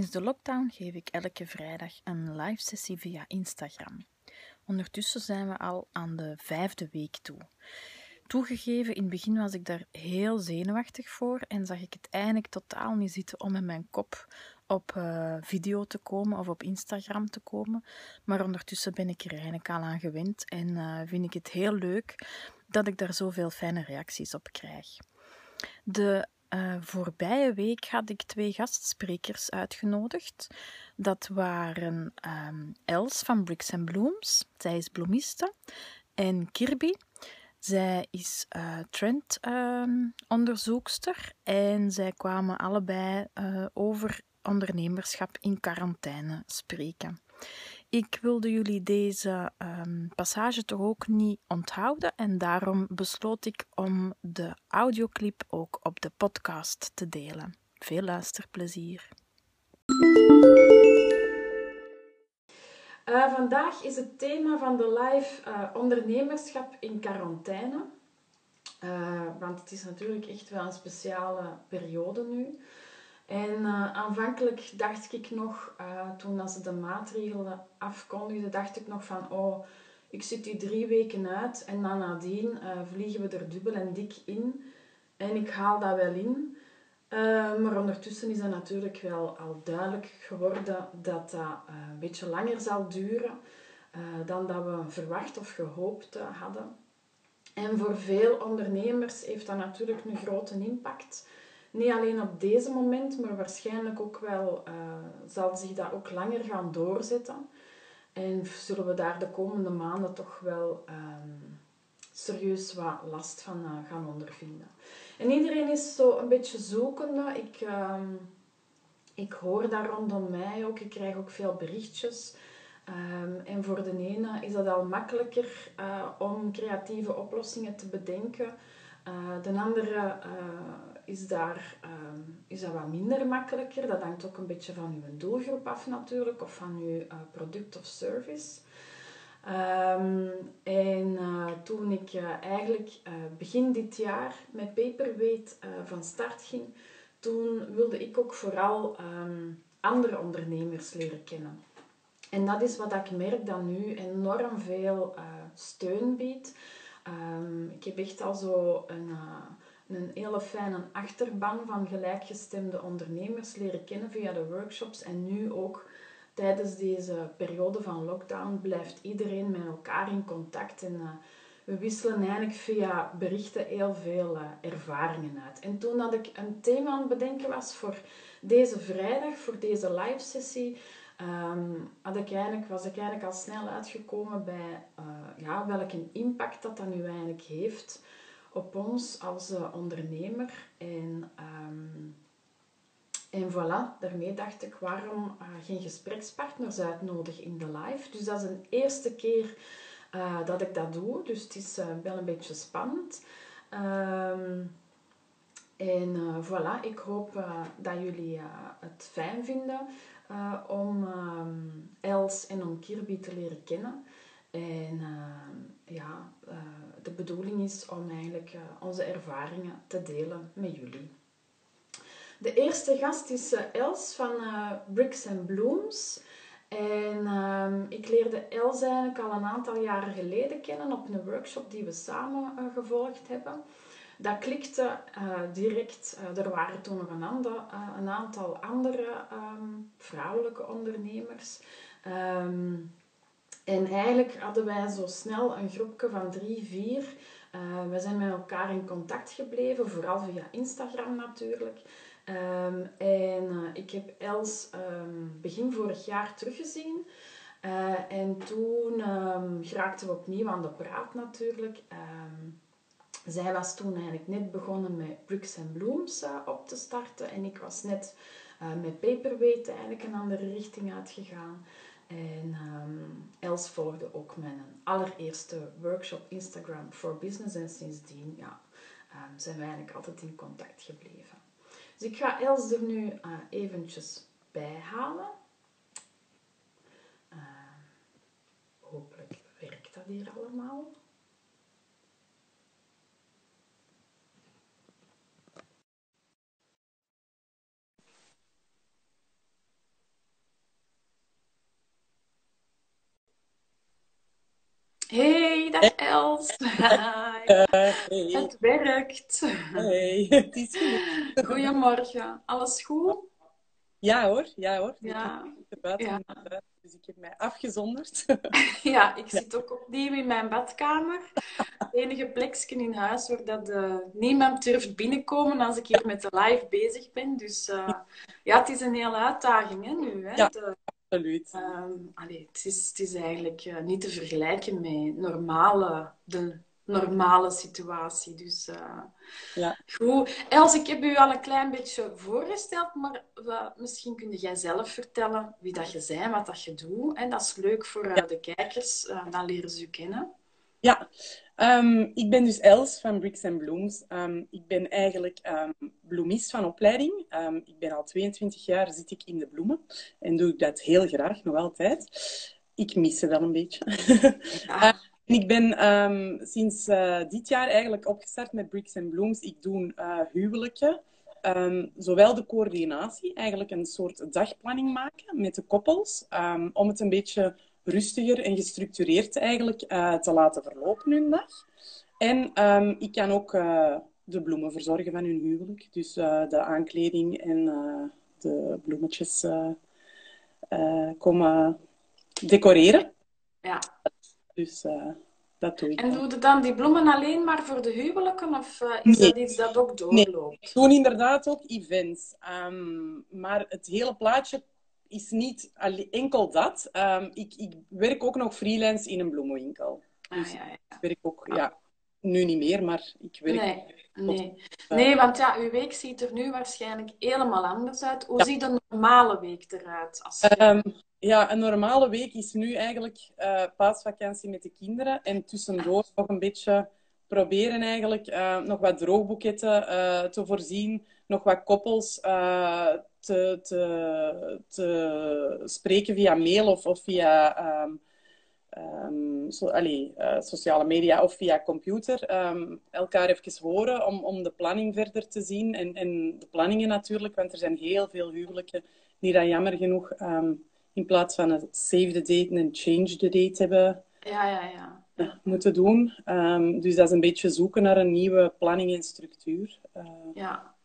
Sinds de lockdown geef ik elke vrijdag een live sessie via Instagram. Ondertussen zijn we al aan de vijfde week toe. Toegegeven, in het begin was ik daar heel zenuwachtig voor en zag ik het eigenlijk totaal niet zitten om met mijn kop op uh, video te komen of op Instagram te komen. Maar ondertussen ben ik er eigenlijk al aan gewend en uh, vind ik het heel leuk dat ik daar zoveel fijne reacties op krijg. De uh, voorbije week had ik twee gastsprekers uitgenodigd. Dat waren um, Els van Bricks Blooms, zij is bloemiste, en Kirby. Zij is uh, trendonderzoekster um, en zij kwamen allebei uh, over ondernemerschap in quarantaine spreken. Ik wilde jullie deze um, passage toch ook niet onthouden en daarom besloot ik om de audioclip ook op de podcast te delen. Veel luisterplezier. Uh, vandaag is het thema van de live uh, ondernemerschap in quarantaine. Uh, want het is natuurlijk echt wel een speciale periode nu. En uh, aanvankelijk dacht ik nog, uh, toen als ze de maatregelen afkondigden, dacht ik nog van, oh, ik zit die drie weken uit en dan nadien uh, vliegen we er dubbel en dik in. En ik haal dat wel in. maar ondertussen is het natuurlijk wel al duidelijk geworden dat dat een beetje langer zal duren dan dat we verwacht of gehoopt hadden. En voor veel ondernemers heeft dat natuurlijk een grote impact. Niet alleen op deze moment, maar waarschijnlijk ook wel uh, zal zich dat ook langer gaan doorzetten. En zullen we daar de komende maanden toch wel um, serieus wat last van uh, gaan ondervinden. En iedereen is zo een beetje zoekende. Ik, um, ik hoor daar rondom mij ook. Ik krijg ook veel berichtjes. Um, en voor de ene is het al makkelijker uh, om creatieve oplossingen te bedenken. de andere is, daar, uh, is dat wat minder makkelijker. Dat hangt ook een beetje van uw doelgroep af natuurlijk, of van uw uh, product of service. Um, en uh, toen ik uh, eigenlijk begin dit jaar met Paperweight van start ging, toen wilde ik ook vooral um, andere ondernemers leren kennen. En dat is wat ik merk dat nu enorm veel steun biedt. Ik heb echt al zo een een hele fijne achterban van gelijkgestemde ondernemers leren kennen via de workshops. En nu ook tijdens deze periode van lockdown blijft iedereen met elkaar in contact. En uh, we wisselen eigenlijk via berichten heel veel uh, ervaringen uit. En toen dat ik een thema aan het bedenken was voor deze vrijdag, voor deze live sessie, um, had ik eigenlijk, was ik eigenlijk al snel uitgekomen bij uh, ja, welke impact dat dat nu eigenlijk heeft op ons als uh, ondernemer. En, um, en voilà, daarmee dacht ik, waarom uh, geen gesprekspartners uitnodigen in de live? Dus dat is een eerste keer uh, dat ik dat doe, dus het is wel een beetje spannend. Um, en voilà, ik hoop dat jullie het fijn vinden om um, Els en om Kirby te leren kennen. En ja, de bedoeling is om eigenlijk uh, onze ervaringen te delen met jullie. De eerste gast is uh, Els van Bricks and Blooms. En ehm, ik leerde Els eigenlijk al een aantal jaren geleden kennen op een workshop die we samen gevolgd hebben. Dat klikte direct. er waren toen nog een, een aantal andere um, vrouwelijke ondernemers. Um, en eigenlijk hadden wij zo snel een groepje van drie, vier. Uh, we zijn met elkaar in contact gebleven, vooral via Instagram natuurlijk. Um, en uh, ik heb Els um, begin vorig jaar teruggezien. Uh, en toen um, geraakten we opnieuw aan de praat natuurlijk. zij was toen eigenlijk net begonnen met Bricks and Blooms op te starten. En ik was net met Paperweight eigenlijk een andere richting uitgegaan. En um, Els volgde ook mijn allereerste workshop Instagram for Business. En sindsdien ja, um, zijn we eigenlijk altijd in contact gebleven. Dus ik ga Els er nu uh, eventjes bij halen. Uh, hopelijk werkt dat hier allemaal. Dag Els. Hi. Het werkt. Hey, het is goed. Goedemorgen. Alles goed? Ja hoor, ja hoor. Ja. Ik heb buiten Ja. dus ik heb mij afgezonderd. Ja, ik zit ook opnieuw in mijn badkamer. Het enige plekje in huis waar dat, eh, niemand durft binnenkomen als ik hier met de live bezig ben. Dus eh, ja, het is een hele uitdaging hè, nu. Hè? Ja. De- Absoluut. Ehm, allee, het, is, het is eigenlijk eh, niet te vergelijken met normale, de normale situatie. Dus eh, Ja. goed. Els, ik heb u al een klein beetje voorgesteld, maar misschien kun jij zelf vertellen wie dat je bent, wat dat je doet. En dat is leuk voor eh, de kijkers, dan leren ze u kennen. Ja, ehm, ik ben dus Els van Bricks and Blooms. Ehm, ik ben eigenlijk ehm, bloemist van opleiding. Ik ben al 22 jaar zit ik in de bloemen en doe ik dat heel graag, nog altijd. Ik mis ze wel een beetje. Ja. En ik ben sinds eh, dit jaar eigenlijk opgestart met Bricks and Blooms. Ik doe eh, huwelijken, zowel de coördinatie, eigenlijk een soort dagplanning maken met de koppels, om het een beetje rustiger en gestructureerd eigenlijk eh, te laten verlopen hun dag. En ehm, ik kan ook eh, de bloemen verzorgen van hun huwelijk, dus eh, de aankleding en de bloemetjes komen decoreren. ja. Dus dat doe ik. En doe je dan die bloemen alleen maar voor de huwelijken, of is Nee. dat iets dat ook doorloopt? Ik doe inderdaad ook events. Ehm, maar het hele plaatje is niet enkel dat. Ehm, ik, ik werk ook nog freelance in een bloemenwinkel. Ah, Dus ja, ja. ik werk ook, ja, nu niet meer, maar ik werk. Nee, nee. Nee, want ja, uw week ziet er nu waarschijnlijk helemaal anders uit. Hoe Ja. ziet een normale week eruit? Als je... Ehm, ja, een normale week is nu eigenlijk eh paasvakantie met de kinderen. En tussendoor nog een beetje proberen eigenlijk eh, nog wat droogboeketten eh, te voorzien. Nog wat koppels eh, te, te, te spreken via mail of, of via ehm, ehm, allee, eh, sociale media of via computer. Ehm, elkaar even horen om, om de planning verder te zien. En, en de planningen natuurlijk, want er zijn heel veel huwelijken die dat jammer genoeg in plaats van een save the date een change the date hebben Ja, ja, ja. eh, moeten doen. Dus dat is een beetje zoeken naar een nieuwe planning en structuur. Ja.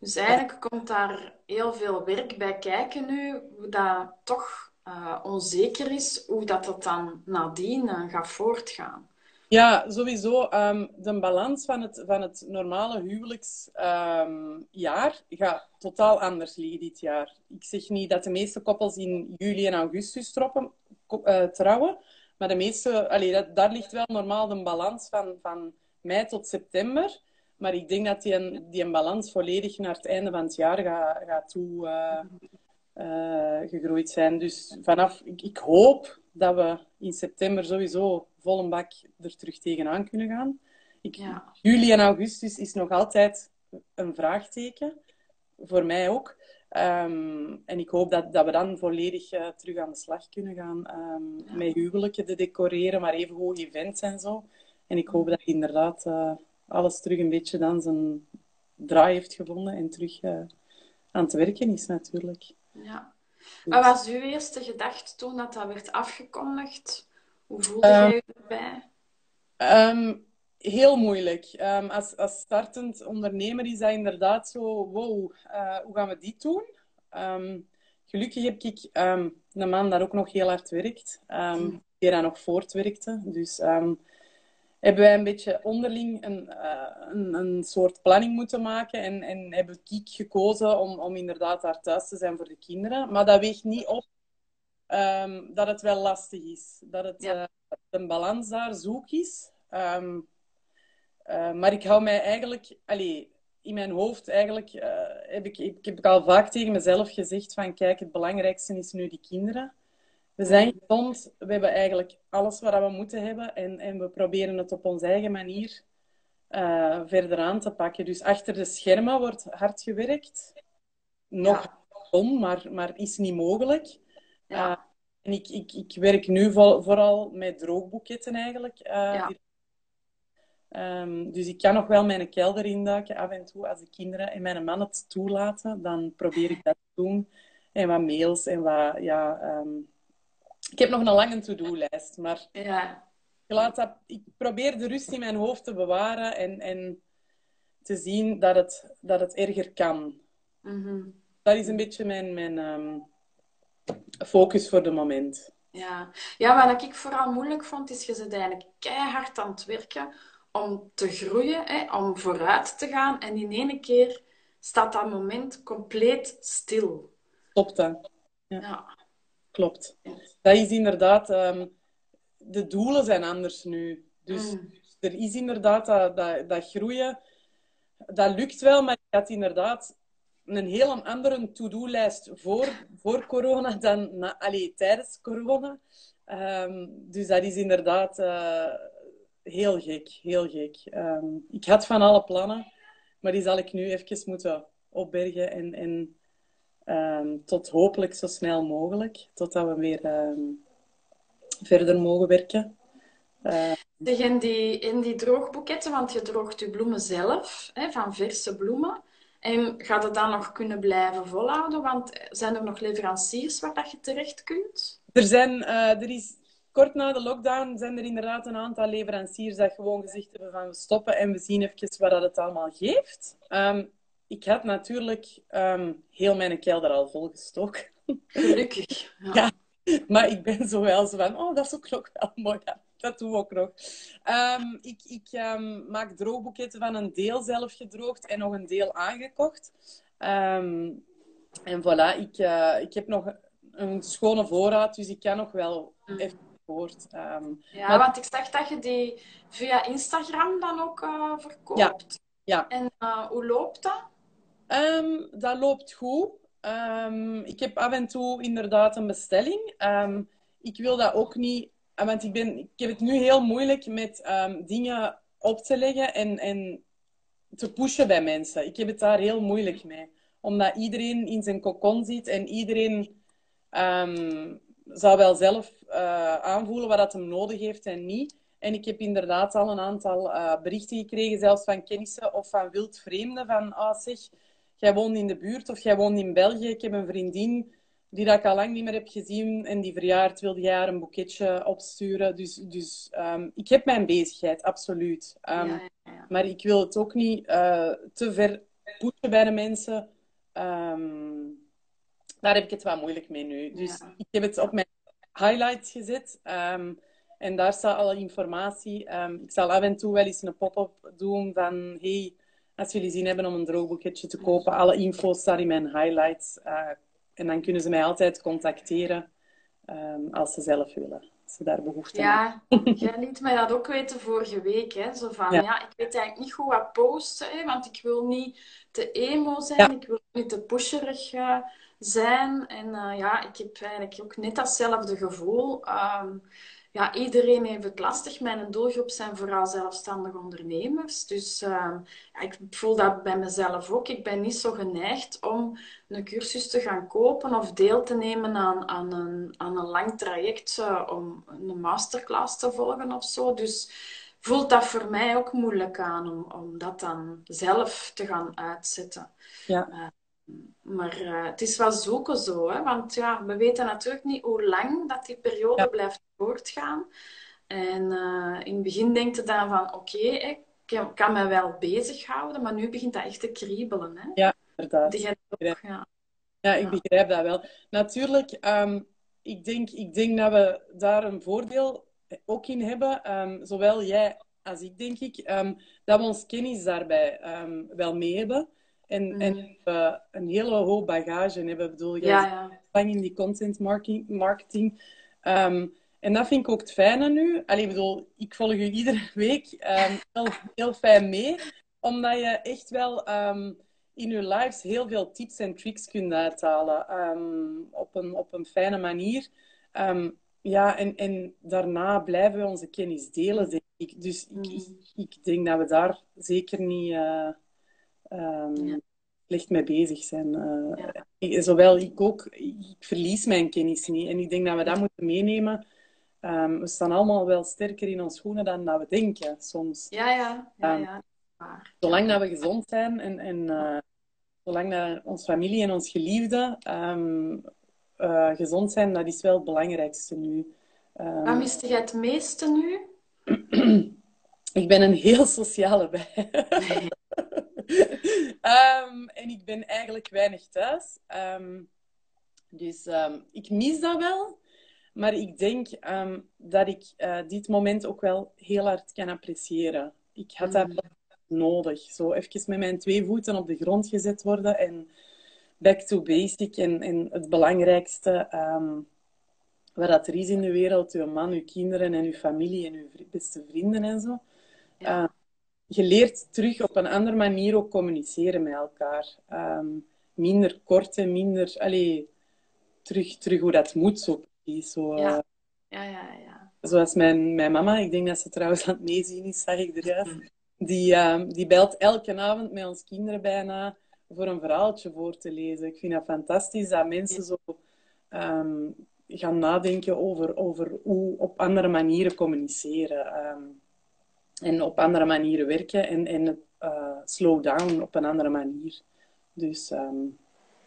Dus eigenlijk komt daar heel veel werk bij kijken nu, hoe dat toch eh, onzeker is, hoe dat, dat dan nadien eh, gaat voortgaan. Ja, sowieso. ehm, de balans van het, van het normale huwelijksjaar gaat totaal anders liggen dit jaar. Ik zeg niet dat de meeste koppels in juli en augustus troppen, eh, trouwen, maar de meeste, allee, daar ligt wel normaal de balans van, van mei tot september. Maar ik denk dat die een, die een balans volledig naar het einde van het jaar gaat, gaat toe eh, eh, gegroeid zijn. Dus vanaf, ik, ik hoop dat we in september sowieso vol een bak er terug tegenaan kunnen gaan. Ik, Ja. Juli en augustus is nog altijd een vraagteken. Voor mij ook. Ehm, en ik hoop dat, dat we dan volledig eh, terug aan de slag kunnen gaan. ehm, Met huwelijken te decoreren, maar even goed events en zo. En ik hoop dat inderdaad alles terug een beetje dan zijn draai heeft gevonden en terug eh, aan het werken is natuurlijk. Ja. Wat was uw eerste gedachte toen dat dat werd afgekondigd? Hoe voelde jij je erbij? Ehm, heel moeilijk. Ehm, als, als startend ondernemer is dat inderdaad zo, wow, eh, hoe gaan we dit doen? Gelukkig heb ik een man dat ook nog heel hard werkt, ehm, die daar nog voortwerkte. Dus hebben wij een beetje onderling een, eh, een, een soort planning moeten maken en, en hebben ik gekozen om, om inderdaad daar thuis te zijn voor de kinderen. Maar dat weegt niet op ehm, dat het wel lastig is. Dat het Ja. eh, een balans daar zoek is. Ehm, eh, maar ik hou mij eigenlijk, allee, in mijn hoofd eigenlijk, heb ik, ik heb ik al vaak tegen mezelf gezegd van kijk, het belangrijkste is nu die kinderen. We zijn gezond, we hebben eigenlijk alles wat we moeten hebben en, en we proberen het op onze eigen manier eh, verder aan te pakken. Dus achter de schermen wordt hard gewerkt. Nog Ja. maar, maar is niet mogelijk. Ja. Eh, en ik, ik, ik werk nu vooral met droogboeketten eigenlijk. eh, Ja. Ehm, dus ik kan nog wel mijn kelder induiken af en toe als de kinderen en mijn man het toelaten. Dan probeer ik dat te doen. En wat mails en wat, ja... ehm, ik heb nog een lange to-do-lijst, maar Ja. ik, laat dat, ik probeer de rust in mijn hoofd te bewaren en, en te zien dat het, dat het erger kan. Mhm. Dat is een beetje mijn, mijn ehm, focus voor de moment. Ja. ja, wat ik vooral moeilijk vond, is je zit eigenlijk keihard aan het werken om te groeien, hè, om vooruit te gaan. En in één keer staat dat moment compleet stil. Klopt dat? Ja. Klopt. Dat is inderdaad... ehm, de doelen zijn anders nu. Dus Mm. er is inderdaad dat, dat, dat groeien. Dat lukt wel, maar je had inderdaad een heel andere to-do-lijst voor, voor corona dan na, allee, tijdens corona. Ehm, dus dat is inderdaad eh, heel gek. Heel gek. Ehm, ik had van alle plannen, maar die zal ik nu even moeten opbergen en, en ehm, tot hopelijk zo snel mogelijk, totdat we weer ehm, verder mogen werken. Eh, Zeg, in die, in die droogboeketten, want je droogt je bloemen zelf, hè, van verse bloemen. En gaat het dan nog kunnen blijven volhouden? Want zijn er nog leveranciers waar dat je terecht kunt? Er zijn, eh, er is kort na de lockdown zijn er inderdaad een aantal leveranciers dat gewoon gezegd hebben van we stoppen en we zien even wat dat het allemaal geeft. Ehm, ik had natuurlijk ehm, heel mijn kelder al volgestoken. Gelukkig. Ja. Ja. Maar ik ben zo wel zo van, oh, dat is ook nog wel mooi. Ja, dat doen we ook nog. Ehm, ik ik ehm, maak droogboeketten van een deel zelf gedroogd en nog een deel aangekocht. En voilà, ik, eh, ik heb nog een schone voorraad, dus ik kan nog wel Mm. even voort. Ja, Maar- want ik zag dat je die via Instagram dan ook eh, verkoopt. Ja, ja. En eh, hoe loopt dat? Ehm, dat loopt goed. Ehm, ik heb af en toe inderdaad een bestelling. Ehm, ik wil dat ook niet, eh, want ik, ben, ik heb het nu heel moeilijk met dingen op te leggen en, en te pushen bij mensen. Ik heb het daar heel moeilijk mee. Omdat iedereen in zijn cocon zit en iedereen zou wel zelf eh, aanvoelen wat dat hem nodig heeft en niet. En ik heb inderdaad al een aantal eh, berichten gekregen, zelfs van kennissen of van wildvreemden, van ah zeg, jij woont in de buurt of jij woont in België. Ik heb een vriendin die dat ik al lang niet meer heb gezien en die verjaard wilde jij haar een boeketje opsturen. Dus, dus ehm, ik heb mijn bezigheid, absoluut. Ehm, ja, ja, ja. maar ik wil het ook niet eh, te ver pushen bij de mensen. Ehm, daar heb ik het wat moeilijk mee nu. Dus ik heb het op mijn highlights gezet. en daar staat alle informatie. Ik zal af en toe wel eens een pop-up doen van... Hey, als jullie zin hebben om een droogboeketje te kopen, alle info staat in mijn highlights. Eh, en dan kunnen ze mij altijd contacteren ehm, als ze zelf willen. Als ze daar behoefte aan Ja, jij liet mij dat ook weten vorige week. Hè? Zo van, Ja. ja. ik weet eigenlijk niet goed wat posten, hè? want ik wil niet te emo zijn, Ja. ik wil niet te pusherig eh, zijn. En eh, ja, ik heb eigenlijk ook net datzelfde gevoel. Ehm, ja, iedereen heeft het lastig. Mijn doelgroep zijn vooral zelfstandige ondernemers. Dus ehm, ik voel dat bij mezelf ook. Ik ben niet zo geneigd om een cursus te gaan kopen of deel te nemen aan, aan, een, aan een lang traject eh, om een masterclass te volgen of zo. Dus voelt dat voor mij ook moeilijk aan om, om dat dan zelf te gaan uitzetten. Ja. Eh, maar eh, het is wel zoeken zo, hè? want ja, we weten natuurlijk niet hoe lang dat die periode Ja. blijft voortgaan. En eh, in het begin denk je dan van, oké, ik kan, me wel bezighouden, maar nu begint dat echt te kriebelen. Hè? inderdaad. Die gaat ook, ja. Ja, ik Ja. begrijp dat wel. Natuurlijk, ehm, ik denk, ik denk dat we daar een voordeel ook in hebben. Ehm, zowel jij als ik, denk ik, ehm, dat we ons kennis daarbij wel mee hebben. En, en Mhm. we een hele hoop bagage hebben. Ik bedoel, jij Ja, in die content marketing. marketing. Ehm, en dat vind ik ook het fijne nu. Allee, ik bedoel, ik volg u iedere week ehm, heel, heel fijn mee. Omdat je echt wel ehm, in je lives heel veel tips en tricks kunt uithalen. op, een, op een fijne manier. Ja, en, en daarna blijven we onze kennis delen, denk ik. Dus ik, ik, ik denk dat we daar zeker niet eh, ehm, Ja. slecht mee bezig zijn. Eh, Ja. zowel ik ook, ik verlies mijn kennis niet. En ik denk dat we dat moeten meenemen. Ehm, we staan allemaal wel sterker in onze schoenen dan dat we denken soms. Ja, ja, ja, Ehm, ja. Waar. Zolang dat we gezond zijn en, en eh, zolang dat onze familie en ons geliefden ehm, eh, gezond zijn, dat is wel het belangrijkste nu. Ehm, Wat miste jij het meeste nu? ik ben een heel sociale bij. Ehm, en ik ben eigenlijk weinig thuis. Ehm, dus um, ik mis dat wel. Maar ik denk dat ik uh, dit moment ook wel heel hard kan appreciëren. Ik had dat mm. nodig. Zo even met mijn twee voeten op de grond gezet worden en back to basic. En, en het belangrijkste, wat dat er is in de wereld, uw man, uw kinderen en uw familie en uw beste vrienden en zo. Ja. Uh, je leert terug op een andere manier ook communiceren met elkaar. Um, minder korte, minder... Allee, terug, terug hoe dat moet, zo Zo, ja. Uh, ja, ja, ja. Zoals mijn, mijn mama, ik denk dat ze trouwens aan het meezien is, zag ik eruit. Die, uh, die belt elke avond met ons kinderen bijna voor een verhaaltje voor te lezen. Ik vind dat fantastisch dat mensen zo um, gaan nadenken over, over hoe op andere manieren communiceren. Um, en op andere manieren werken en, en het uh, slow down op een andere manier. Dus um,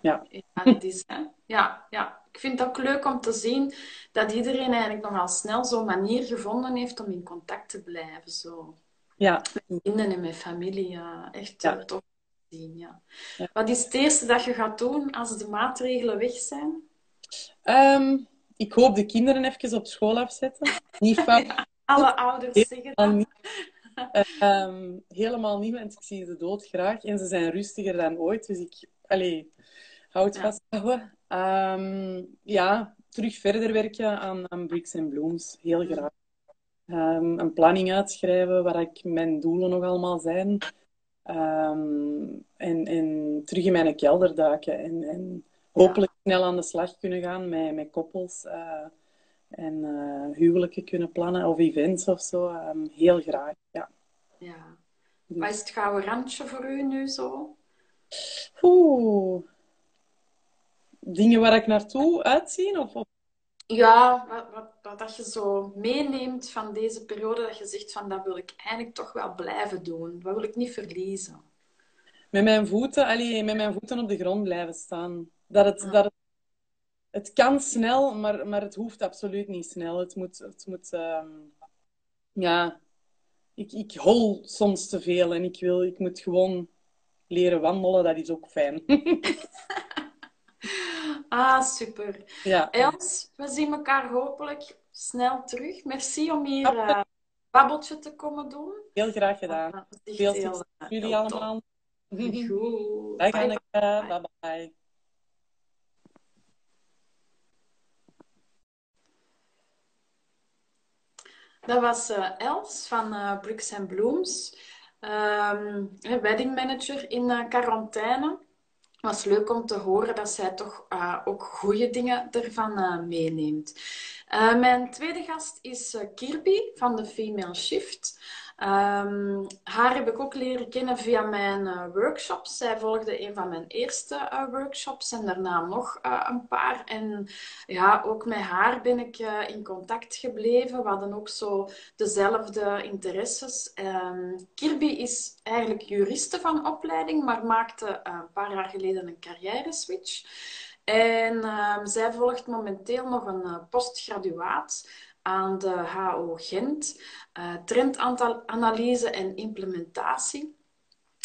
ja. Ja, dat is, hè? Ja, ja. Ik vind het ook leuk om te zien dat iedereen eigenlijk nogal snel zo'n manier gevonden heeft om in contact te blijven. Zo. Ja. Met vrienden en met familie. Ja. Echt ja. tof te zien. Ja. ja. Wat is het eerste dat je gaat doen als de maatregelen weg zijn? Um, ik hoop de kinderen even op school afzetten. Niet fout. Alle ouders zeggen dat. Niet. Um, helemaal niet, want ik zie ze dood graag. En ze zijn rustiger dan ooit. Dus ik allee, hou het ja. Um, ja, terug verder werken aan, aan Bricks and Blooms. Heel graag. Um, een planning uitschrijven waar ik mijn doelen nog allemaal zijn. en, en terug in mijn kelder duiken. En, en hopelijk snel aan de slag kunnen gaan met, met koppels. Uh, en uh, huwelijken kunnen plannen of events of zo. Um, heel graag, ja. Ja. Wat is het gouden randje voor u nu zo? Oeh. Dingen waar ik naartoe uitzie? Of, of... Ja, wat, wat, wat, dat je zo meeneemt van deze periode, dat je zegt van dat wil ik eigenlijk toch wel blijven doen. Dat wil ik niet verliezen. Met mijn voeten, allee, met mijn voeten op de grond blijven staan. Dat het, dat het het kan snel, maar, maar het hoeft absoluut niet snel. Het moet, het moet um, ja, ik, ik hol soms te veel en ik, wil, ik moet gewoon leren wandelen. Dat is ook fijn. ah, super. Ja. Els, we zien elkaar hopelijk snel terug. Merci om hier een uh, babbeltje te komen doen. Heel graag gedaan. Veel succes jullie allemaal. Goed. Dag. Bye bye. Dat was uh, Els van uh, Bricks and Blooms, um, wedding manager in uh, quarantaine. Was leuk om te horen dat zij toch ook goede dingen ervan meeneemt. mijn tweede gast is Kirby van de Female Shift. Um, haar heb ik ook leren kennen via mijn uh, workshops. Zij volgde een van mijn eerste uh, workshops en daarna nog uh, een paar. En ja, ook met haar ben ik in contact gebleven. We hadden ook zo dezelfde interesses. Um, Kirby is eigenlijk juriste van opleiding, maar maakte een paar jaar geleden een carrière switch. En um, zij volgt momenteel nog een postgraduaat aan de HO Gent, uh, trendanalyse en implementatie.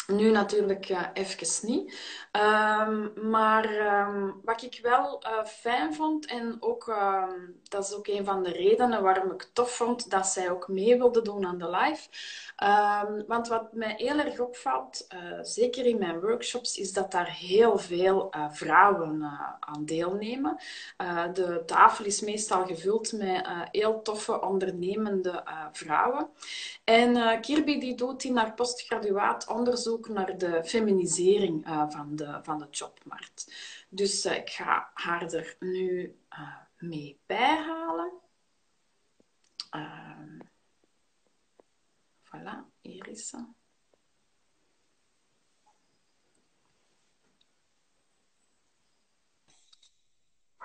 Nu natuurlijk uh, even niet. Um, maar um, wat ik wel uh, fijn vond, en ook, uh, dat is ook een van de redenen waarom ik tof vond dat zij ook mee wilde doen aan de live. Want wat mij heel erg opvalt, uh, zeker in mijn workshops, is dat daar heel veel vrouwen aan deelnemen. de tafel is meestal gevuld met heel toffe, ondernemende vrouwen. En Kirby die doet in haar postgraduaat onderzoek naar de feminisering van de van de jobmarkt. Dus uh, ik ga haar er nu uh, mee bijhalen. Uh, voilà, hier is ze.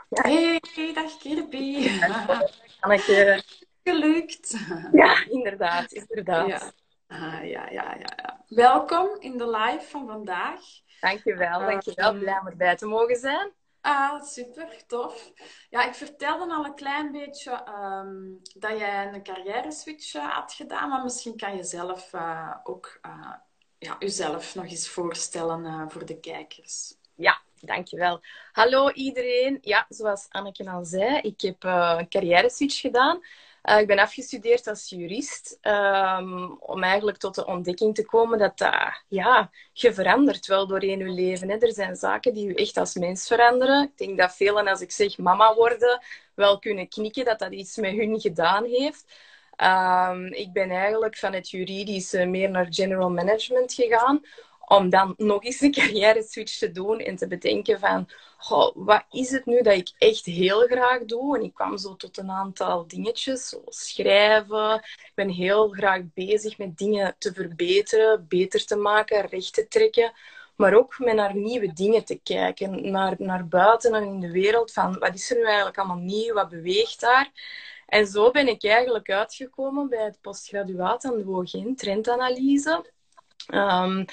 Hey, dag Kirby. Anneke. Gelukt. Ja, inderdaad. inderdaad. Ja. Ah, ja, ja, ja, ja. Welkom in de live van vandaag. Dankjewel, dankjewel. Um, Blij om erbij te mogen zijn. Ah, super, tof. Ja, ik vertelde al een klein beetje ehm, dat jij een carrière switch uh, had gedaan, maar misschien kan je zelf uh, ook uh, ja, jezelf nog eens voorstellen voor de kijkers. Ja, dankjewel. Hallo iedereen. Ja, zoals Anneke al zei, ik heb een carrière switch gedaan. Uh, ik ben afgestudeerd als jurist um, om eigenlijk tot de ontdekking te komen dat ja, je verandert wel doorheen je leven. Hè. Er zijn zaken die je echt als mens veranderen. Ik denk dat velen, als ik zeg mama worden, wel kunnen knikken dat dat iets met hun gedaan heeft. Um, ik ben eigenlijk van het juridische meer naar general management gegaan, om dan nog eens een carrière switch te doen en te bedenken van wat is het nu dat ik echt heel graag doe? En ik kwam zo tot een aantal dingetjes, zoals schrijven. Ik ben heel graag bezig met dingen te verbeteren, beter te maken, recht te trekken. Maar ook met naar nieuwe dingen te kijken, naar, naar buiten en in de wereld. Van wat is er nu eigenlijk allemaal nieuw, wat beweegt daar? En zo ben ik eigenlijk uitgekomen bij het postgraduaat aan de WOGIN, trendanalyse. Um,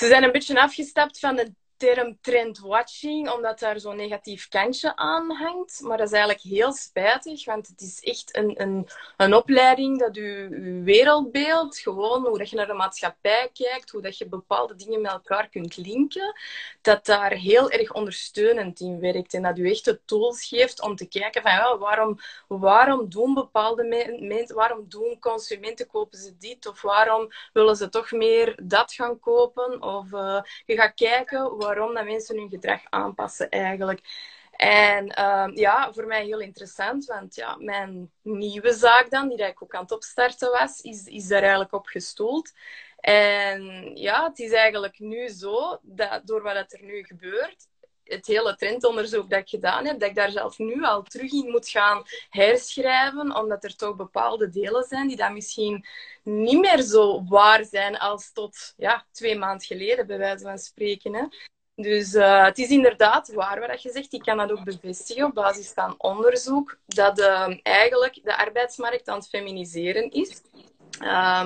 ze zijn een beetje afgestapt van de term trendwatching, omdat daar zo'n negatief kantje aan hangt. Maar dat is eigenlijk heel spijtig, want het is echt een, een, een opleiding dat je, wereldbeeld, gewoon hoe dat je naar de maatschappij kijkt, hoe dat je bepaalde dingen met elkaar kunt linken, dat daar heel erg ondersteunend in werkt. En dat je echt de tools geeft om te kijken van ja, waarom, waarom doen bepaalde mensen, waarom doen consumenten, kopen ze dit? Of waarom willen ze toch meer dat gaan kopen? Of uh, je gaat kijken waarom dat mensen hun gedrag aanpassen eigenlijk. En uh, ja, voor mij heel interessant, want ja, mijn nieuwe zaak dan, die ik ook aan het opstarten was, is, is daar eigenlijk op gestoeld. En ja, het is eigenlijk nu zo, dat door wat er nu gebeurt, het hele trendonderzoek dat ik gedaan heb, dat ik daar zelf nu al terug in moet gaan herschrijven, omdat er toch bepaalde delen zijn die dan misschien niet meer zo waar zijn als tot ja, twee maanden geleden, bij wijze van spreken. Hè. Dus uh, het is inderdaad waar wat je zegt. Ik kan dat ook bevestigen op basis van onderzoek, dat uh, eigenlijk de arbeidsmarkt aan het feminiseren is. Uh,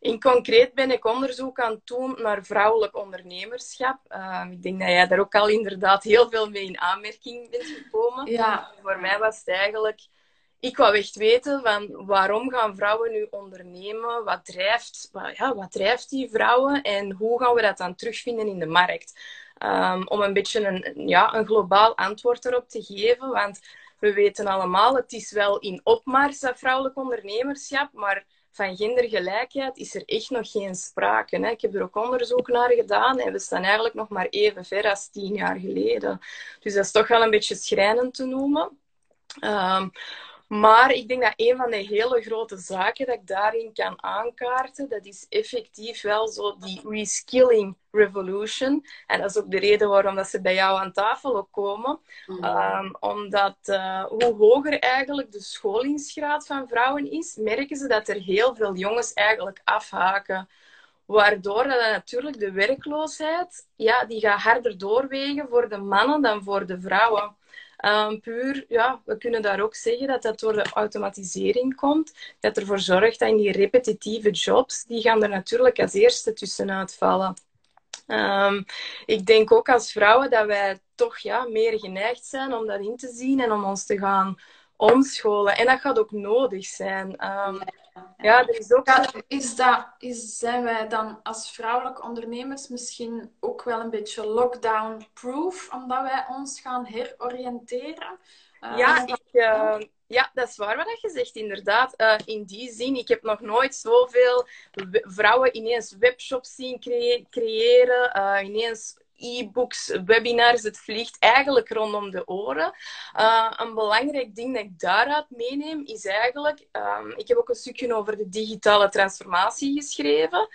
in concreet ben ik onderzoek aan het doen naar vrouwelijk ondernemerschap. ik denk dat jij daar ook al inderdaad heel veel mee in aanmerking bent gekomen. Ja. Voor mij was het eigenlijk ik wou echt weten van waarom gaan vrouwen nu ondernemen? Wat drijft, wat, ja, wat drijft die vrouwen? En hoe gaan we dat dan terugvinden in de markt? Um, om een beetje een, ja, een globaal antwoord erop te geven. Want we weten allemaal, het is wel in opmars, dat vrouwelijk ondernemerschap. Maar van gendergelijkheid is er echt nog geen sprake. Hè. Ik heb er ook onderzoek naar gedaan en we staan eigenlijk nog maar even ver als tien jaar geleden. Dus dat is toch wel een beetje schrijnend te noemen. Um, maar ik denk dat een van de hele grote zaken dat ik daarin kan aankaarten, dat is effectief wel zo die reskilling revolution. En dat is ook de reden waarom dat ze bij jou aan tafel ook komen. Mm. Um, omdat uh, hoe hoger eigenlijk de scholingsgraad van vrouwen is, merken ze dat er heel veel jongens eigenlijk afhaken. Waardoor dat natuurlijk de werkloosheid, ja, die gaat harder doorwegen voor de mannen dan voor de vrouwen. Um, puur, ja, we kunnen daar ook zeggen dat dat door de automatisering komt. Dat ervoor zorgt dat in die repetitieve jobs, die gaan er natuurlijk als eerste tussenuit vallen. Um, ik denk ook als vrouwen dat wij toch ja, meer geneigd zijn om dat in te zien en om ons te gaan omscholen. En dat gaat ook nodig zijn. Um, ja, er is ook... is dat, is, zijn wij dan als vrouwelijke ondernemers misschien ook wel een beetje lockdown-proof, omdat wij ons gaan heroriënteren? Uh, ja, ik, uh, ja, dat is waar wat je zegt, inderdaad. Uh, in die zin, ik heb nog nooit zoveel vrouwen ineens webshops zien cre creëren, ineens e-books, webinars, het vliegt eigenlijk rondom de oren. Uh, een belangrijk ding dat ik daaruit meeneem is eigenlijk, um, ik heb ook een stukje over de digitale transformatie geschreven.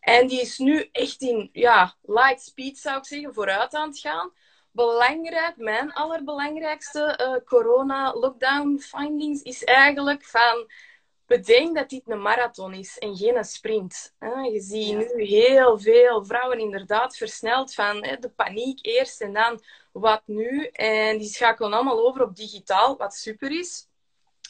En die is nu echt in ja, light speed, zou ik zeggen, vooruit aan het gaan. Belangrijk, mijn allerbelangrijkste uh, corona-lockdown findings is eigenlijk van bedenk dat dit een marathon is en geen een sprint. Je ziet nu heel veel vrouwen inderdaad versneld van de paniek eerst en dan wat nu. En die schakelen allemaal over op digitaal, wat super is.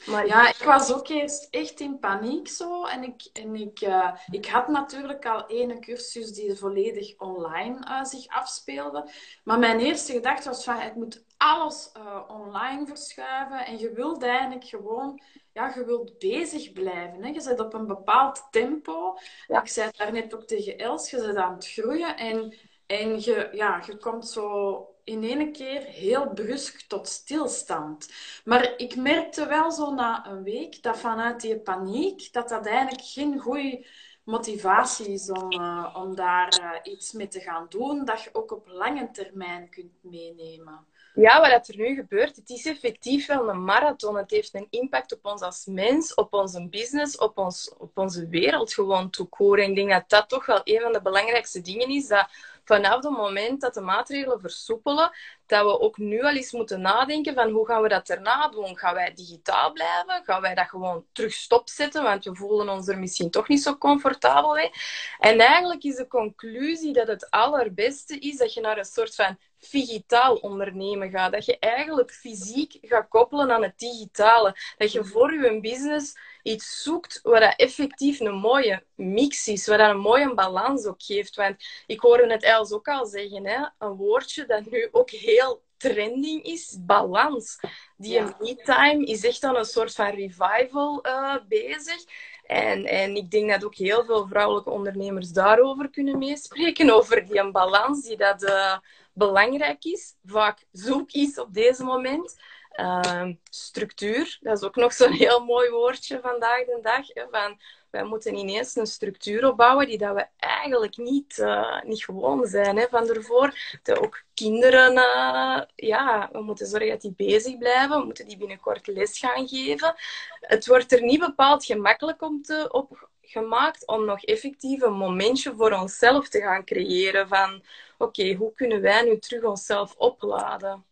Maar ja, ik was ook eerst echt in paniek zo. En ik, en ik, uh, ik had natuurlijk al ene cursus die volledig online uh, zich afspeelde. Maar mijn eerste gedachte was van, het moet alles uh, online verschuiven en je wilt eigenlijk gewoon, ja, je wilt bezig blijven. Hè? Je zit op een bepaald tempo. Ik zei het daarnet ook tegen Els, je zit aan het groeien en, en je, ja, je komt zo in één keer heel brusk tot stilstand. Maar ik merkte wel zo na een week dat vanuit die paniek, dat dat eigenlijk geen goede motivatie is om, uh, om daar uh, iets mee te gaan doen, dat je ook op lange termijn kunt meenemen. Ja, wat er nu gebeurt, het is effectief wel een marathon. Het heeft een impact op ons als mens, op onze business, op, ons, op onze wereld gewoon ik denk dat dat toch wel een van de belangrijkste dingen is, dat vanaf het moment dat de maatregelen versoepelen, dat we ook nu al eens moeten nadenken van hoe gaan we dat daarna doen? Gaan wij digitaal blijven? Gaan wij dat gewoon terug stopzetten? Want we voelen ons er misschien toch niet zo comfortabel mee. En eigenlijk is de conclusie dat het allerbeste is dat je naar een soort van digitaal ondernemen gaat. Dat je eigenlijk fysiek gaat koppelen aan het digitale. Dat je voor je business iets zoekt wat effectief een mooie mix is, wat een mooie balans ook geeft. Want ik hoorde het Els ook al zeggen, hè, een woordje dat nu ook heel trending is, balans. Die ja. me-time is echt aan een soort van revival uh, bezig. En, en ik denk dat ook heel veel vrouwelijke ondernemers daarover kunnen meespreken, over die balans die dat uh, belangrijk is, vaak zoek is op deze moment. Uh, structuur, dat is ook nog zo'n heel mooi woordje vandaag de dag. Van, wij moeten ineens een structuur opbouwen die dat we eigenlijk niet, uh, niet gewoon zijn hè, van ervoor. Dat ook kinderen, uh, ja, we moeten zorgen dat die bezig blijven. We moeten die binnenkort les gaan geven. Het wordt er niet bepaald gemakkelijk om te, op gemaakt om nog effectief een momentje voor onszelf te gaan creëren. Van, oké, hoe kunnen wij nu terug onszelf opladen?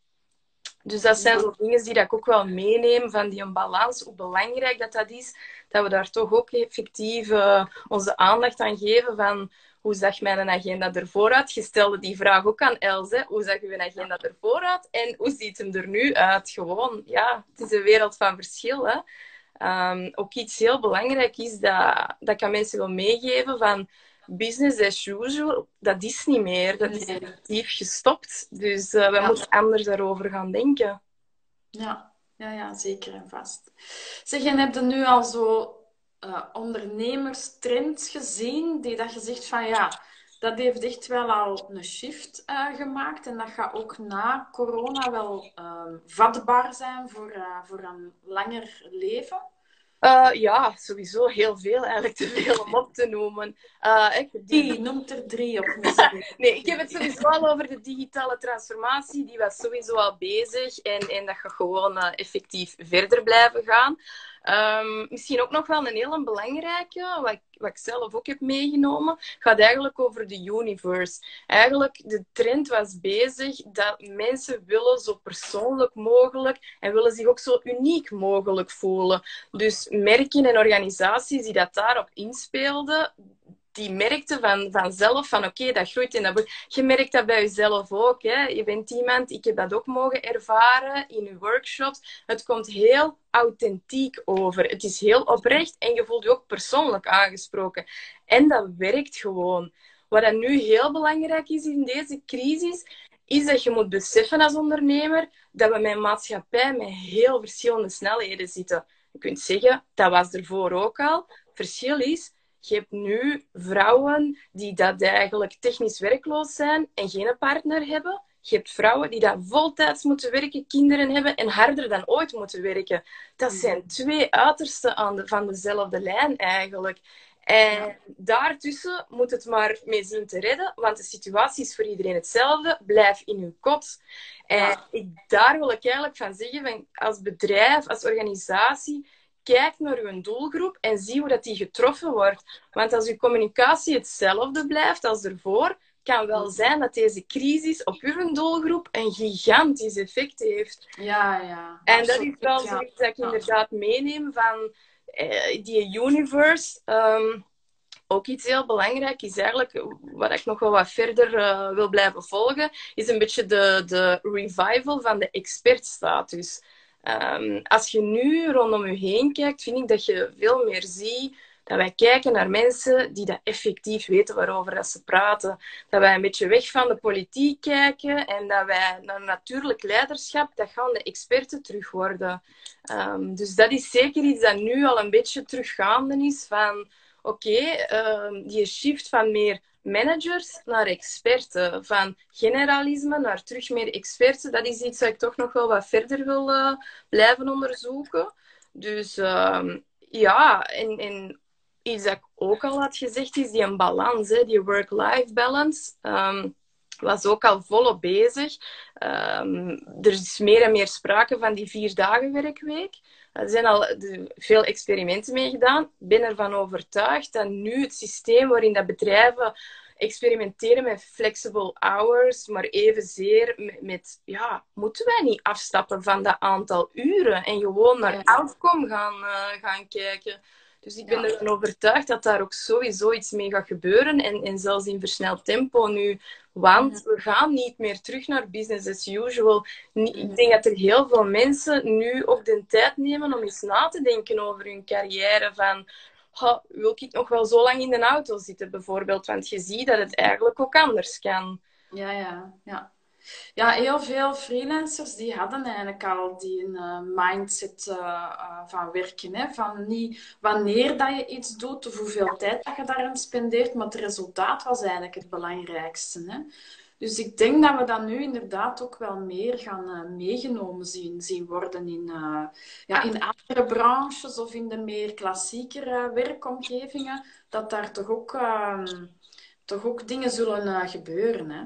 Dus dat zijn zo dingen die ik ook wel meeneem van die een balans, hoe belangrijk dat dat is, dat we daar toch ook effectief uh, onze aandacht aan geven van hoe zag mijn agenda ervoor uit? Je stelde die vraag ook aan Els, hoe zag uw agenda ervoor uit en hoe ziet hem er nu uit? Gewoon, ja, het is een wereld van verschil. Hè? Um, ook iets heel belangrijk is dat, dat ik aan mensen wil meegeven van business as usual, dat is niet meer. Dat is effectief gestopt. Dus uh, we ja. moeten anders daarover gaan denken. Ja. ja, ja, zeker en vast. Zeg, en heb je nu al zo uh, ondernemerstrends gezien, die dat je zegt van ja, dat heeft echt wel al een shift uh, gemaakt en dat gaat ook na corona wel vatbaar zijn voor, voor een langer leven? Uh, ja, sowieso heel veel, eigenlijk te veel om op te noemen. Uh, ik, die noemt er drie op. nee, ik heb het sowieso al over de digitale transformatie. Die was sowieso al bezig en, en dat gaat gewoon uh, effectief verder blijven gaan. Um, misschien ook nog wel een hele belangrijke, wat ik, wat ik zelf ook heb meegenomen, gaat eigenlijk over de universe. Eigenlijk, de trend was bezig dat mensen willen zo persoonlijk mogelijk en willen zich ook zo uniek mogelijk voelen. Dus merken en organisaties die dat daarop inspeelden, die merkte van, vanzelf van oké, dat groeit in dat Je merkt dat bij jezelf ook. Hè? Je bent iemand, ik heb dat ook mogen ervaren in je workshops. Het komt heel authentiek over. Het is heel oprecht en je voelt je ook persoonlijk aangesproken. En dat werkt gewoon. Wat dan nu heel belangrijk is in deze crisis, is dat je moet beseffen als ondernemer dat we met maatschappij met heel verschillende snelheden zitten. Je kunt zeggen, dat was ervoor ook al. Verschil is, je hebt nu vrouwen die dat eigenlijk technisch werkloos zijn en geen partner hebben. Je hebt vrouwen die dat voltijds moeten werken, kinderen hebben en harder dan ooit moeten werken. Dat zijn mhm. twee uitersten aan de, van dezelfde lijn eigenlijk. En daartussen moet het maar mee zien te redden, want de situatie is voor iedereen hetzelfde. Blijf in uw kot. En ik, daar wil ik eigenlijk van zeggen, van als bedrijf, als organisatie, kijk naar uw doelgroep en zie hoe dat die getroffen wordt. Want als uw communicatie hetzelfde blijft als ervoor, kan wel zijn dat deze crisis op uw doelgroep een gigantisch effect heeft. Ja, ja. En dat is wel zoiets dat ik inderdaad meeneem van eh, die universe. Um, ook iets heel belangrijk is eigenlijk, wat ik nog wel wat verder uh, wil blijven volgen, is een beetje de, de revival van de expertstatus. Um, als je nu rondom je heen kijkt, vind ik dat je veel meer ziet Dat wij kijken naar mensen die dat effectief weten waarover dat ze praten. Dat wij een beetje weg van de politiek kijken en dat wij naar natuurlijk leiderschap, dat gaan de experten terug worden. Ehm, dus dat is zeker iets dat nu al een beetje teruggaande is van oké, ehm, die shift van meer managers naar experten, van generalisme naar terug meer experten, dat is iets dat ik toch nog wel wat verder wil uh, blijven onderzoeken. Dus uh, ja, en, en iets dat ik ook al had gezegd is die balans, hè, die work-life balance. Um, was ook al volop bezig. Um, er is meer en meer sprake van die vier dagen werkweek. Er zijn al veel experimenten mee gedaan. Ik ben ervan overtuigd dat nu het systeem waarin dat bedrijven experimenteren met flexible hours, maar evenzeer met, met ja, moeten wij niet afstappen van dat aantal uren en gewoon naar outcome gaan, uh, gaan kijken. Dus ik ben ja. ervan overtuigd dat daar ook sowieso iets mee gaat gebeuren. En, en zelfs in versneld tempo nu. Want we gaan niet meer terug naar business as usual. Ik denk dat er heel veel mensen nu ook de tijd nemen om eens na te denken over hun carrière. Van, wil ik nog wel zo lang in de auto zitten, bijvoorbeeld? Want je ziet dat het eigenlijk ook anders kan. Ja, ja, ja. Ja, heel veel freelancers die hadden eigenlijk al die uh, mindset uh, uh, van werken. Hè? Van niet wanneer dat je iets doet of hoeveel tijd dat je daarin spendeert, maar het resultaat was eigenlijk het belangrijkste. Hè? Dus ik denk dat we dat nu inderdaad ook wel meer gaan meegenomen zien, zien worden in, ja, in andere branches of in de meer klassiekere werkomgevingen. Dat daar toch ook, ehm, toch ook dingen zullen gebeuren. Hè?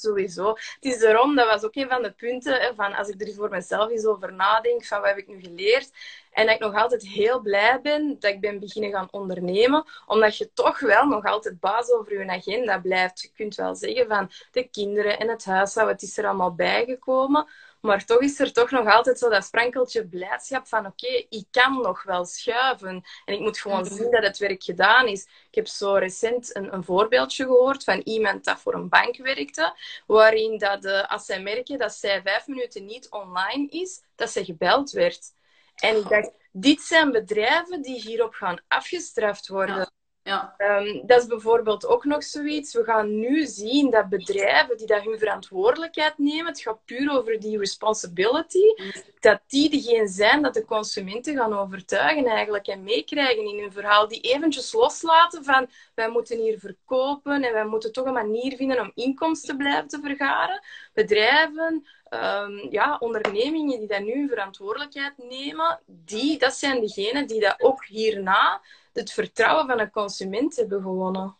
Sowieso. Het is erom, dat was ook een van de punten, van als ik er voor mezelf eens over nadenk, van wat heb ik nu geleerd, en dat ik nog altijd heel blij ben dat ik ben beginnen gaan ondernemen, omdat je toch wel nog altijd baas over je agenda blijft. Je kunt wel zeggen van de kinderen en het huishouden, het is er allemaal bijgekomen, maar toch is er toch nog altijd zo dat sprankeltje blijdschap van oké, okay, ik kan nog wel schuiven. En ik moet gewoon mhm. zien dat het werk gedaan is. Ik heb zo recent een, een voorbeeldje gehoord van iemand dat voor een bank werkte, waarin dat, uh, als zij merken dat zij vijf minuten niet online is, dat zij gebeld werd. En ik dacht, dit zijn bedrijven die hierop gaan afgestraft worden. Ja. Ja. Um, dat is bijvoorbeeld ook nog zoiets. We gaan nu zien dat bedrijven die dat hun verantwoordelijkheid nemen, het gaat puur over die responsibility, dat die degene zijn dat de consumenten gaan overtuigen eigenlijk en meekrijgen in hun verhaal. Die eventjes loslaten van wij moeten hier verkopen en wij moeten toch een manier vinden om inkomsten te blijven te vergaren. Bedrijven, um, ja, ondernemingen die dat nu verantwoordelijkheid nemen, die, dat zijn degenen die dat ook hierna het vertrouwen van een consument hebben gewonnen.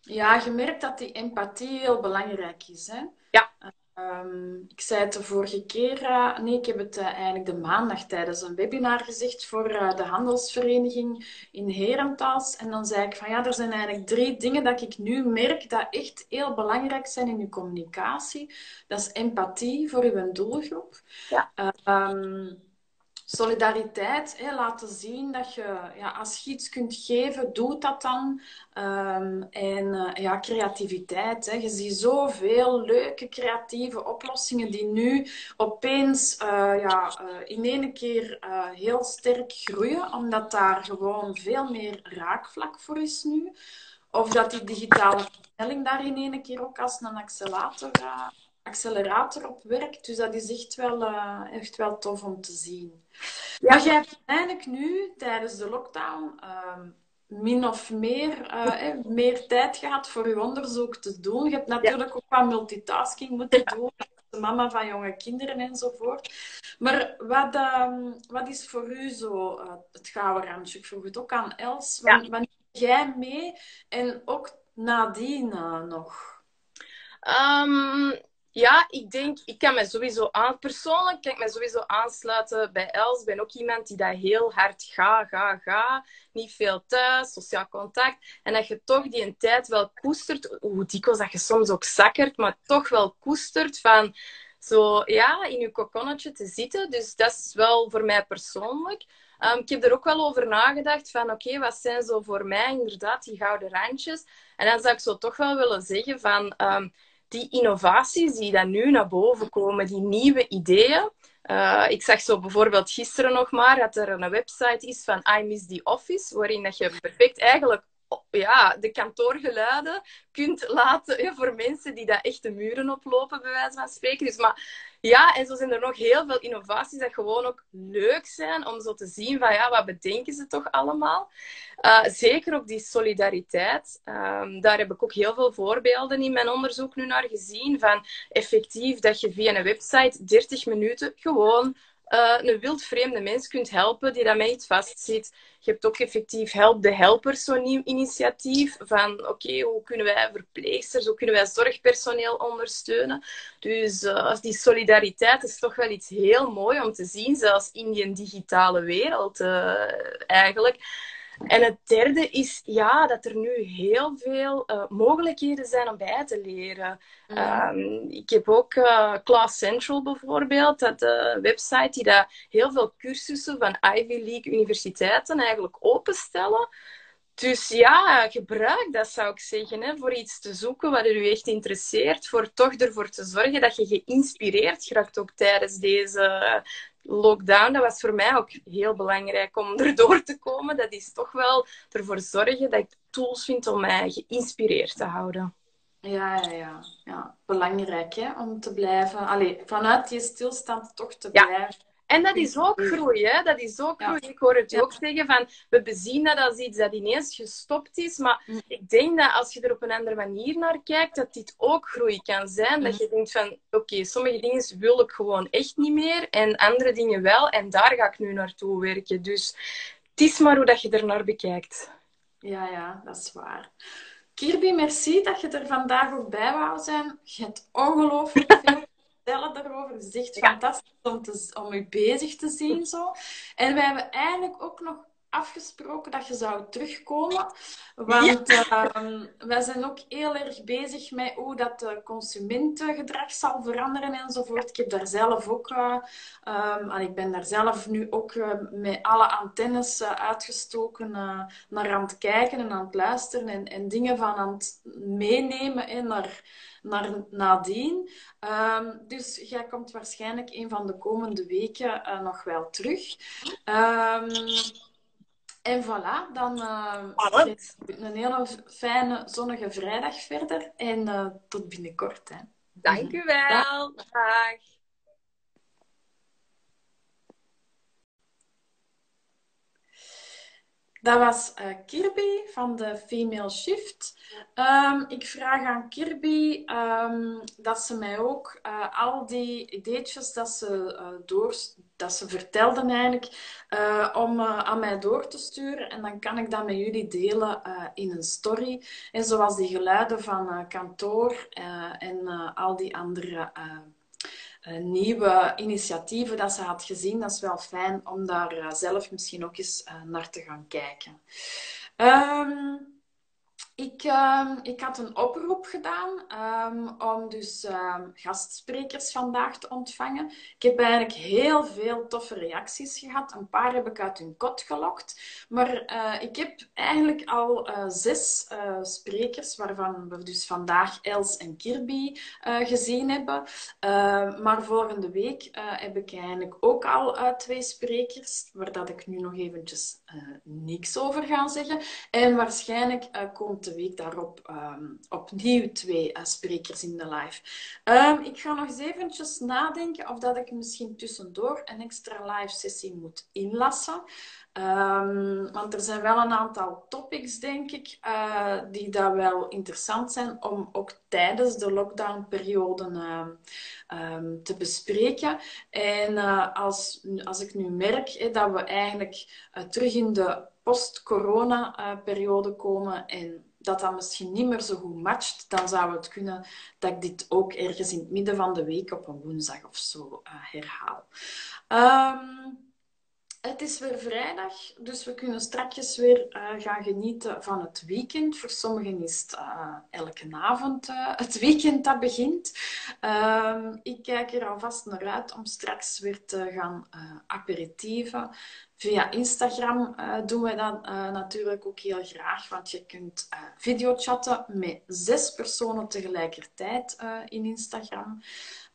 Ja, je merkt dat die empathie heel belangrijk is. Hè? Ja. Um, ik zei het de vorige keer, uh, nee, ik heb het uh, eigenlijk de maandag tijdens een webinar gezegd voor uh, de handelsvereniging in Herentals. En dan zei ik van ja, er zijn eigenlijk drie dingen dat ik nu merk dat echt heel belangrijk zijn in uw communicatie. Dat is empathie voor uw doelgroep. Ja. Um, solidariteit, hè, laten zien dat je, ja, als je iets kunt geven, doe dat dan. Um, en uh, ja, creativiteit. Hè. Je ziet zoveel leuke creatieve oplossingen die nu opeens uh, ja, uh, in één keer heel sterk groeien, omdat daar gewoon veel meer raakvlak voor is nu. Of dat die digitale versnelling daar in één keer ook als een accelerator accelerator op werkt. Dus dat is echt wel, uh, echt wel tof om te zien. Ja. Maar jij hebt eigenlijk nu, tijdens de lockdown, uh, min of meer, uh, meer tijd gehad voor je onderzoek te doen. Je hebt natuurlijk ja. ook wat multitasking moeten ja. doen. De mama van jonge kinderen enzovoort. Maar wat, uh, wat is voor u zo uh, het gouden randje? Ik vroeg het ook aan Els. Wanneer jij mee en ook nadien nog? Um, ja, ik denk, ik kan me sowieso aan, persoonlijk kan ik me sowieso aansluiten bij Els. Ik ben ook iemand die dat heel hard ga, ga, ga. Niet veel thuis, sociaal contact. En dat je toch die een tijd wel koestert, hoe dikwijls dat je soms ook zakkert, maar toch wel koestert van zo, ja, in je kokonnetje te zitten. Dus dat is wel voor mij persoonlijk. Um, ik heb er ook wel over nagedacht van, oké, wat zijn zo voor mij inderdaad die gouden randjes? En dan zou ik zo toch wel willen zeggen van... Um, die innovaties die dan nu naar boven komen, die nieuwe ideeën, Uh, ik zag zo bijvoorbeeld gisteren nog maar dat er een website is van I Miss The Office, waarin dat je perfect eigenlijk ja, de kantoorgeluiden kunt laten ja, voor mensen die dat echt de muren oplopen, bij wijze van spreken. Dus, maar ja, en zo zijn er nog heel veel innovaties dat gewoon ook leuk zijn om zo te zien van ja, wat bedenken ze toch allemaal. Uh, zeker ook die solidariteit. Um, daar heb ik ook heel veel voorbeelden in mijn onderzoek nu naar gezien. Van effectief dat je via een website 30 minuten gewoon uh, een wildvreemde mens kunt helpen die daarmee iets vastzit. Je hebt ook effectief Help de Helpers, zo'n nieuw initiatief. Van oké, hoe kunnen wij verpleegsters, hoe kunnen wij zorgpersoneel ondersteunen? Dus uh, die solidariteit is toch wel iets heel mooi om te zien, zelfs in die digitale wereld uh, eigenlijk. En het derde is ja, dat er nu heel veel uh, mogelijkheden zijn om bij te leren. Mm. Um, ik heb ook uh, Class Central bijvoorbeeld, dat uh, website die daar heel veel cursussen van Ivy League universiteiten eigenlijk openstellen. Dus ja, gebruik dat zou ik zeggen, hè, voor iets te zoeken wat u echt interesseert, voor toch ervoor te zorgen dat je geïnspireerd raakt ook tijdens deze lockdown, dat was voor mij ook heel belangrijk om erdoor te komen. Dat is toch wel ervoor zorgen dat ik tools vind om mij geïnspireerd te houden. Ja, ja, ja. ja. Belangrijk hè, om te blijven. Allee, vanuit die stilstand toch te blijven en dat is ook groei, hè? Dat is ook groei. Ik hoor het ook zeggen van, we bezien dat als iets dat ineens gestopt is. Maar mm. ik denk dat als je er op een andere manier naar kijkt, dat dit ook groei kan zijn. Dat mm. je denkt van, oké, sommige dingen wil ik gewoon echt niet meer. En andere dingen wel. En daar ga ik nu naartoe werken. Dus het is maar hoe dat je er naar bekijkt. Ja, ja, dat is waar. Kirby, merci dat je er vandaag ook bij wou zijn. Je hebt ongelooflijk veel vertellen daarover. Het is echt fantastisch om, te, om u bezig te zien. Zo. En we hebben eigenlijk ook nog afgesproken dat je zou terugkomen. Want ja. Ehm, wij zijn ook heel erg bezig met hoe dat de consumentengedrag zal veranderen enzovoort. Ik heb daar zelf ook... Uh, um, ik ben daar zelf nu ook uh, met alle antennes uh, uitgestoken naar aan het kijken en aan het luisteren en, en dingen van aan het meenemen en naar naar nadien. Um, dus jij komt waarschijnlijk een van de komende weken nog wel terug. En voilà, dan uh, een hele fijne zonnige vrijdag verder. En uh, tot binnenkort. Hè. Dank u wel. Dag. Dat was uh, Kirby van de Female Shift. Um, ik vraag aan Kirby um, dat ze mij ook uh, al die ideetjes dat ze, uh, door, dat ze vertelden eigenlijk, om aan mij door te sturen. En dan kan ik dat met jullie delen in een story. En zoals die geluiden van kantoor en al die andere nieuwe initiatieven dat ze had gezien. Dat is wel fijn om daar zelf misschien ook eens naar te gaan kijken. Um, ik, uh, ik had een oproep gedaan um, om dus uh, gastsprekers vandaag te ontvangen. Ik heb eigenlijk heel veel toffe reacties gehad. Een paar heb ik uit hun kot gelokt. Maar uh, ik heb eigenlijk al uh, zes sprekers, waarvan we dus vandaag Els en Kirby gezien hebben. maar volgende week heb ik eigenlijk ook al twee sprekers, waar dat ik nu nog eventjes niks over ga zeggen. En waarschijnlijk komt de week daarop um, opnieuw twee uh, sprekers in de live. Um, ik ga nog eens eventjes nadenken of dat ik misschien tussendoor een extra live sessie moet inlassen. Um, want er zijn wel een aantal topics, denk ik, uh, die daar wel interessant zijn om ook tijdens de lockdown-periode uh, um, te bespreken. En uh, als, als ik nu merk dat we eigenlijk terug in de post-corona-periode komen en dat dat misschien niet meer zo goed matcht, dan zou het kunnen dat ik dit ook ergens in het midden van de week op een woensdag of zo herhaal. Um, het is weer vrijdag, dus we kunnen straks weer uh, gaan genieten van het weekend. Voor sommigen is het uh, elke avond uh, het weekend dat begint. Ehm, ik kijk er alvast naar uit om straks weer te gaan aperitieven Via Instagram doen we dat natuurlijk ook heel graag, want je kunt videochatten met zes personen tegelijkertijd in Instagram.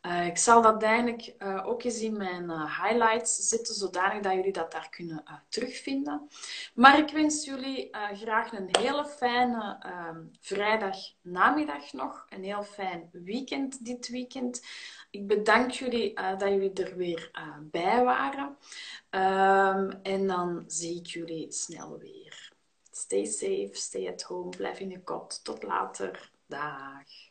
Uh, ik zal dat eigenlijk uh, ook eens in mijn uh, highlights zetten, zodanig dat jullie dat daar kunnen terugvinden. Maar ik wens jullie graag een hele fijne ehm, vrijdagnamiddag nog. Een heel fijn weekend dit weekend. Ik bedank jullie dat jullie er weer bij waren. Um, en dan zie ik jullie snel weer. Stay safe, stay at home, blijf in je kot. Tot later. Dag.